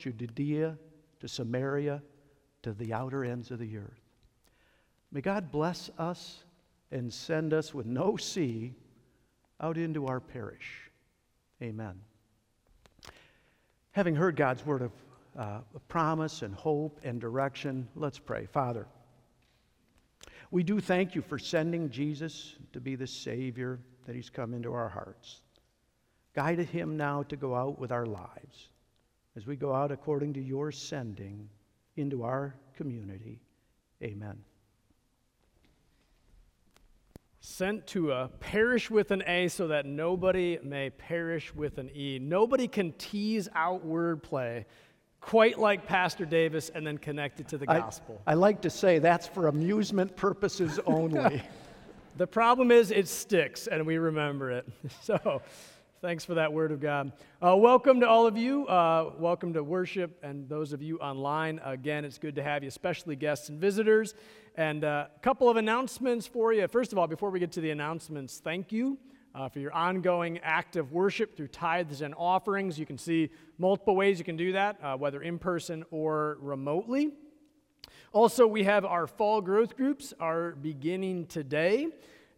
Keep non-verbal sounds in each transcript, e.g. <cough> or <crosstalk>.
Judea to Samaria to the outer ends of the earth. May God bless us and send us with no sea out into our parish. Amen. Having heard God's word of uh, promise and hope and direction, let's pray. Father, we do thank you for sending Jesus to be the Savior that He's come into our hearts. Guide Him now to go out with our lives as we go out according to your sending into our community. Amen. Sent to a parish with an A so that nobody may perish with an E. Nobody can tease out wordplay quite like Pastor Davis and then connect it to the gospel. I, I like to say that's for amusement purposes only. <laughs> the problem is it sticks and we remember it. <laughs> So thanks for that word of God. Uh, welcome to all of you. Uh, welcome to worship and those of you online. Again, it's good to have you, especially guests and visitors. And a uh, couple of announcements for you. First of all, before we get to the announcements, thank you. Uh, for your ongoing act of worship through tithes and offerings. You can see multiple ways you can do that, uh, whether in person or remotely. Also, we have our fall growth groups are beginning today.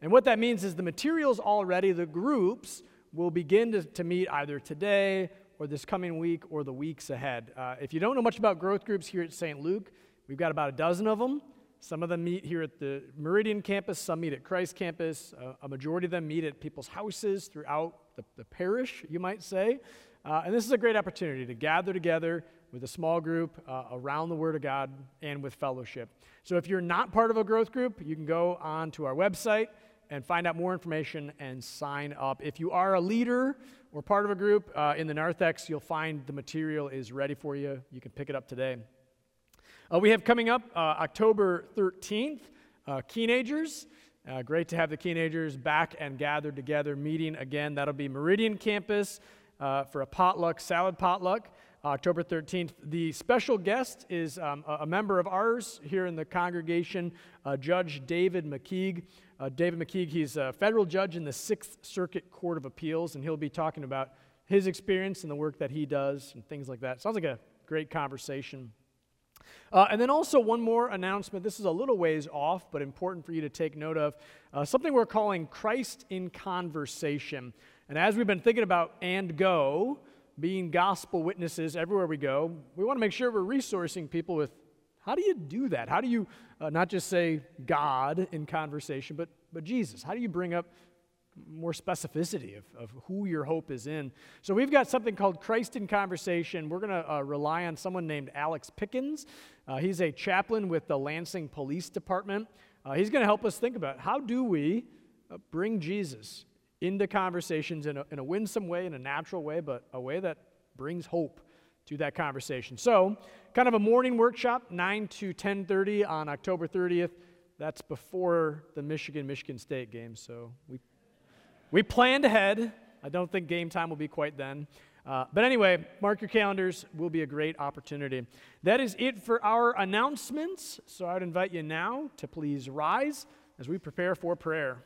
And what that means is the materials already, the groups, will begin to, to meet either today or this coming week or the weeks ahead. Uh, if you don't know much about growth groups here at St. Luke, we've got about a dozen of them. Some of them meet here at the Meridian campus, some meet at Christ campus. Uh, a majority of them meet at people's houses throughout the, the parish, you might say. Uh, and this is a great opportunity to gather together with a small group uh, around the Word of God and with fellowship. So if you're not part of a growth group, you can go on to our website and find out more information and sign up. If you are a leader or part of a group uh, in the narthex, you'll find the material is ready for you. You can pick it up today. Uh, we have coming up uh, October 13th, uh, teenagers. Uh, great to have the teenagers back and gathered together, meeting again. That'll be Meridian Campus uh, for a potluck, salad potluck, October 13th. The special guest is um, a, a, member of ours here in the congregation, uh, Judge David McKeague. David McKeague, he's a federal judge in the Sixth Circuit Court of Appeals, and he'll be talking about his experience and the work that he does and things like that. Sounds like a great conversation. Uh, and then also one more announcement. This is a little ways off, but important for you to take note of. Uh, something we're calling Christ in Conversation. And as we've been thinking about and go, being gospel witnesses everywhere we go, we want to make sure we're resourcing people with how do you do that? How do you uh, not just say God in conversation, but, but Jesus? How do you bring up more specificity of, of who your hope is in. So we've got something called Christ in Conversation. We're going to uh, rely on someone named Alex Pickens. Uh, he's a chaplain with the Lansing Police Department. Uh, he's going to help us think about how do we uh, bring Jesus into conversations in a, in a winsome way, in a natural way, but a way that brings hope to that conversation. So, kind of a morning workshop, 9 to 10:30 on October 30th. That's before the Michigan Michigan State game, so we we planned ahead. I don't think game time will be quite then. Uh, but anyway, mark your calendars. Will be a great opportunity. That is it for our announcements. So I would invite you now to please rise as we prepare for prayer.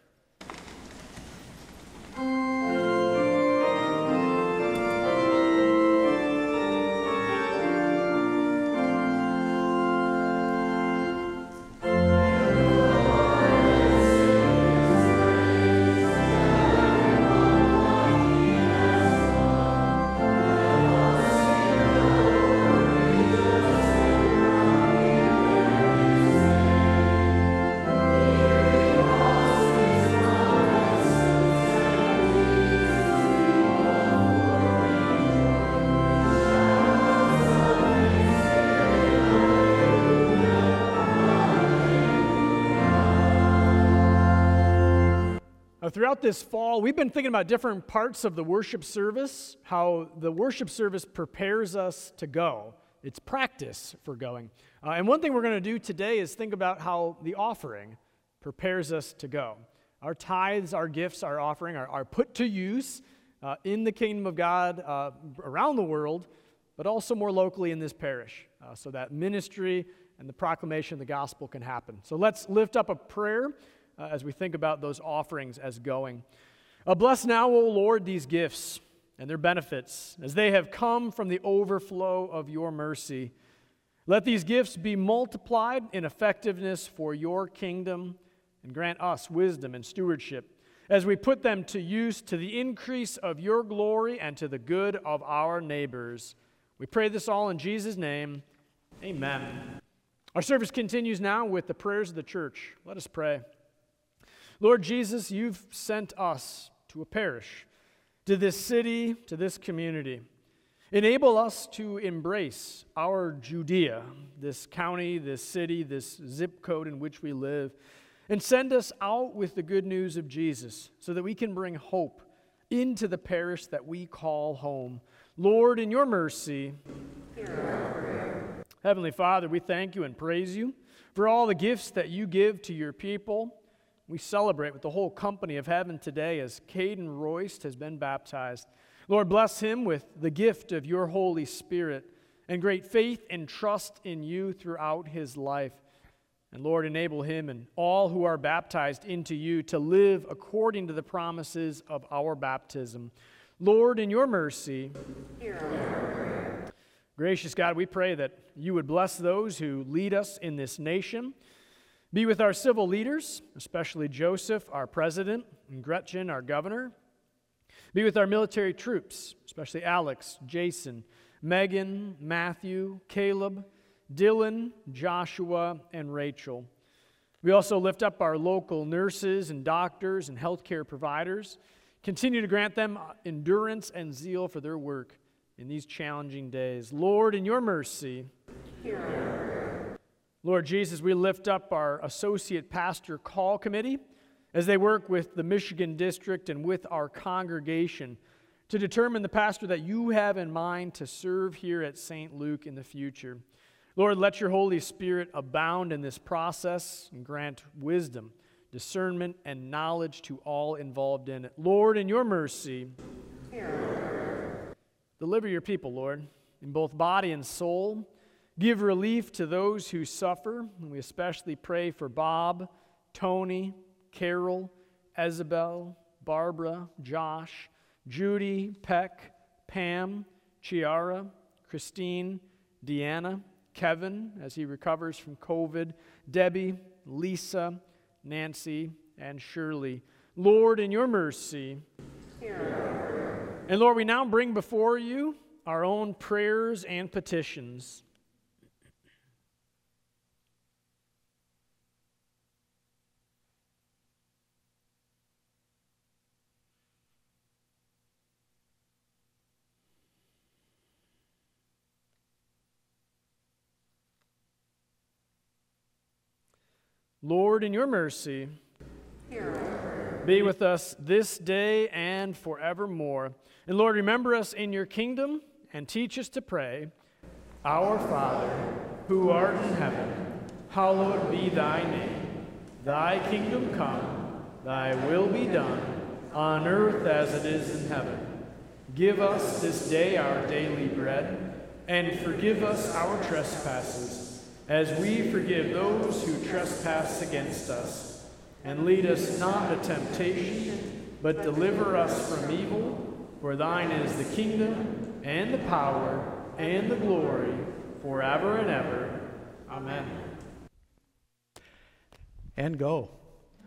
Throughout this fall, we've been thinking about different parts of the worship service, how the worship service prepares us to go. It's practice for going. Uh, and one thing we're going to do today is think about how the offering prepares us to go. Our tithes, our gifts, our offering are, are put to use uh, in the kingdom of God uh, around the world, but also more locally in this parish, uh, so that ministry and the proclamation of the gospel can happen. So let's lift up a prayer uh, as we think about those offerings as going. Uh, bless now, O Lord, these gifts and their benefits as they have come from the overflow of your mercy. Let these gifts be multiplied in effectiveness for your kingdom and grant us wisdom and stewardship as we put them to use to the increase of your glory and to the good of our neighbors. We pray this all in Jesus' name. Amen. Our service continues now with the prayers of the church. Let us pray. Lord Jesus, you've sent us to a parish, to this city, to this community. Enable us to embrace our Judea, this county, this city, this zip code in which we live, and send us out with the good news of Jesus so that we can bring hope into the parish that we call home. Lord, in your mercy, Heavenly Father, we thank you and praise you for all the gifts that you give to your people. We celebrate with the whole company of heaven today as Caden Royst has been baptized. Lord, bless him with the gift of your Holy Spirit and great faith and trust in you throughout his life. And Lord, enable him and all who are baptized into you to live according to the promises of our baptism. Lord, in your mercy, gracious God, we pray that you would bless those who lead us in this nation. Be with our civil leaders, especially Joseph, our president, and Gretchen, our governor. Be with our military troops, especially Alex, Jason, Megan, Matthew, Caleb, Dylan, Joshua, and Rachel. We also lift up our local nurses and doctors and healthcare providers. Continue to grant them endurance and zeal for their work in these challenging days. Lord, in your mercy, Lord Jesus, we lift up our associate pastor call committee as they work with the Michigan district and with our congregation to determine the pastor that you have in mind to serve here at St. Luke in the future. Lord, let your Holy Spirit abound in this process and grant wisdom, discernment, and knowledge to all involved in it. Lord, in your mercy, deliver your people, Lord, in both body and soul. Give relief to those who suffer. We especially pray for Bob, Tony, Carol, Isabel, Barbara, Josh, Judy, Peck, Pam, Chiara, Christine, Deanna, Kevin as he recovers from COVID, Debbie, Lisa, Nancy, and Shirley. Lord, in your mercy. And Lord, we now bring before you our own prayers and petitions. Lord, in your mercy, be with us this day and forevermore. And Lord, remember us in your kingdom and teach us to pray Our Father, who art in heaven, hallowed be thy name. Thy kingdom come, thy will be done, on earth as it is in heaven. Give us this day our daily bread, and forgive us our trespasses as we forgive those who trespass against us. And lead us not into temptation, but deliver us from evil. For thine is the kingdom, and the power, and the glory, forever and ever. Amen. And go.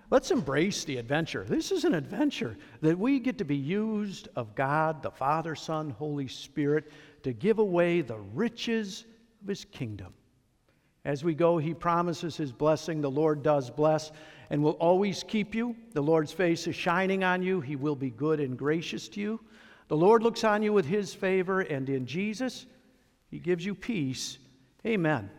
Let's embrace the adventure. This is an adventure that we get to be used of God, the Father, Son, Holy Spirit, to give away the riches of His kingdom. As we go, he promises his blessing. The Lord does bless and will always keep you. The Lord's face is shining on you. He will be good and gracious to you. The Lord looks on you with his favor, and in Jesus, he gives you peace. Amen.